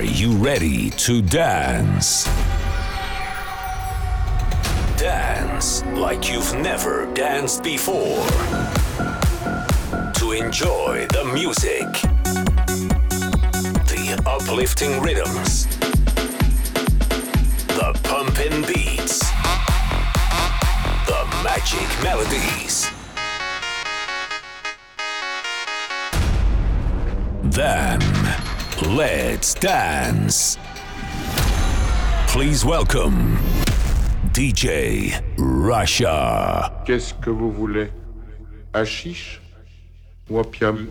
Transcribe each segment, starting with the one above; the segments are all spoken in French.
Are you ready to dance? Dance like you've never danced before. To enjoy the music, the uplifting rhythms, the pumping beats, the magic melodies. Then let's dance. Please welcome DJ Russia. Qu'est-ce que vous voulez? Hachiche ou opium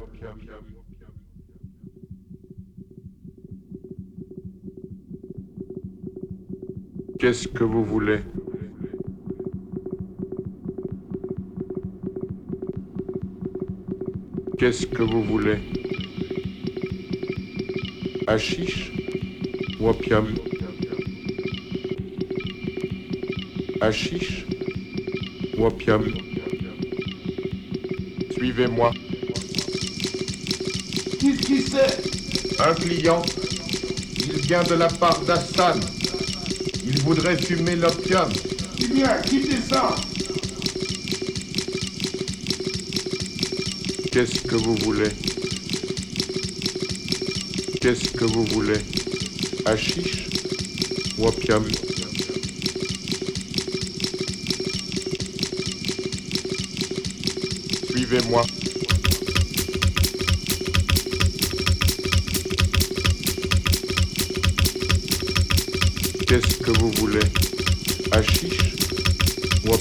Qu'est-ce que vous voulez? Qu'est-ce que vous voulez? Hachiche ou opium Hachiche ou opium Suivez-moi. Qu'est-ce qui c'est? Un client. Il vient de la part d'Hassan. Il voudrait fumer l'opium. Eh bien, quittez ça Qu'est-ce que vous voulez? Qu'est-ce que vous voulez? Hachiche ou Suivez-moi. Qu'est-ce que vous voulez? Hachiche ou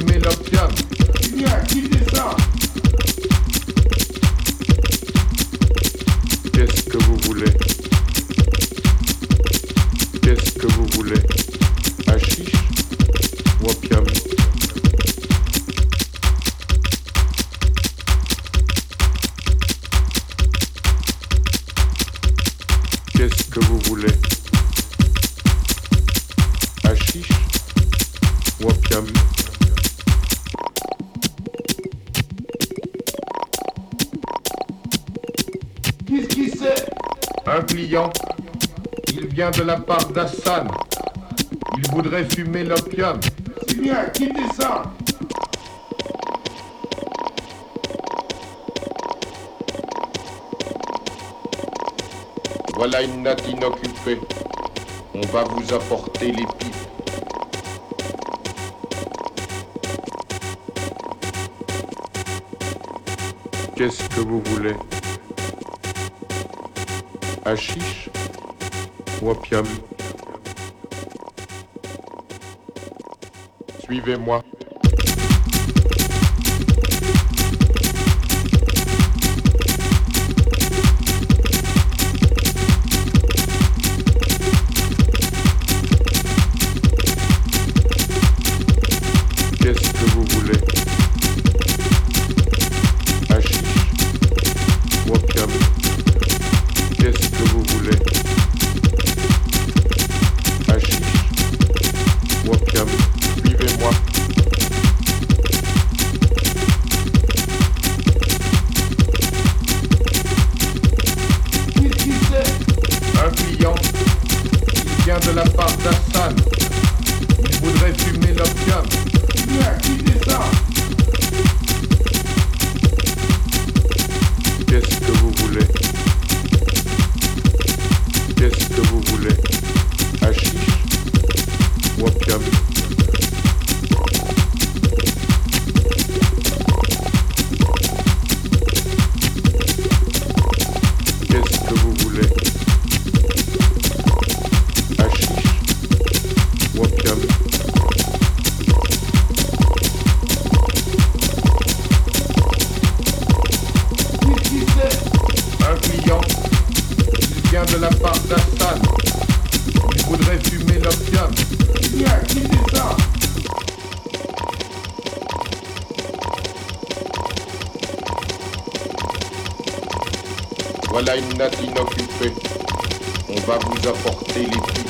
voudrait fumer l'opium. Eh bien, quittez ça la part d'Hassan. Il voudrait fumer l'opium. Bien, quittez ça Voilà une natte inoccupée. On va vous apporter les pipes. Qu'est-ce que vous voulez? Hachiche opium Suivez-moi. On va vous apporter les pipes.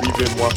Suivez-moi.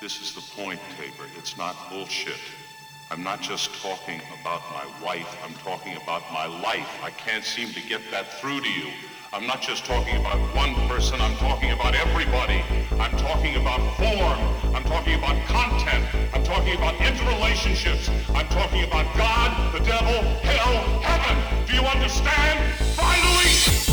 This is the point, Tabor. It's not bullshit. I'm not just talking about my wife, I'm talking about my life. I can't seem to get that through to you. I'm not just talking about one person, I'm talking about everybody. I'm talking about form. I'm talking about content. I'm talking about interrelationships. I'm talking about God, the devil, hell, heaven. Do you understand? Finally!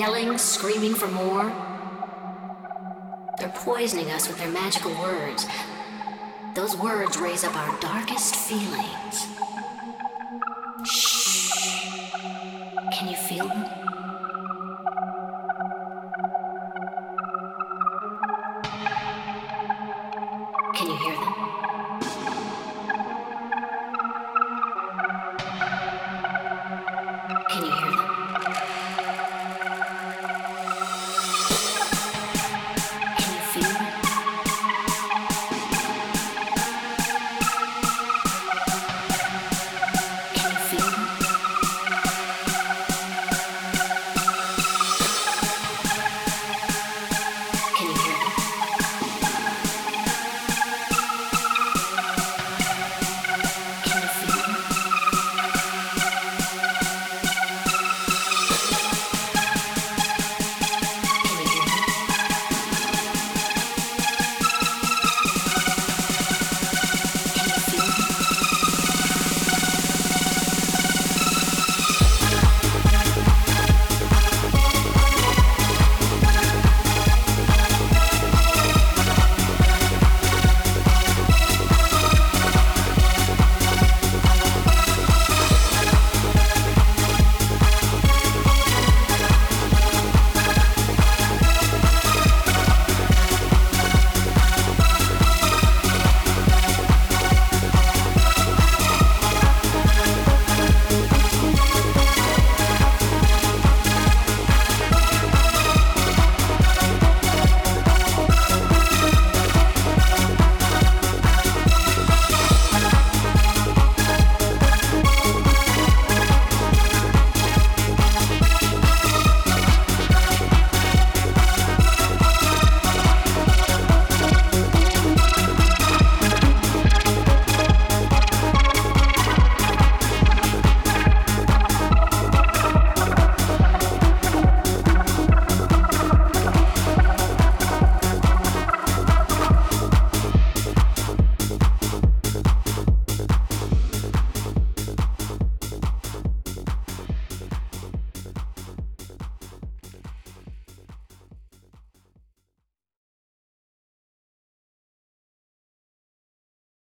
Yelling, screaming for more. They're poisoning us with their magical words. Those words raise up our darkest feelings. Shh. Can you feel them?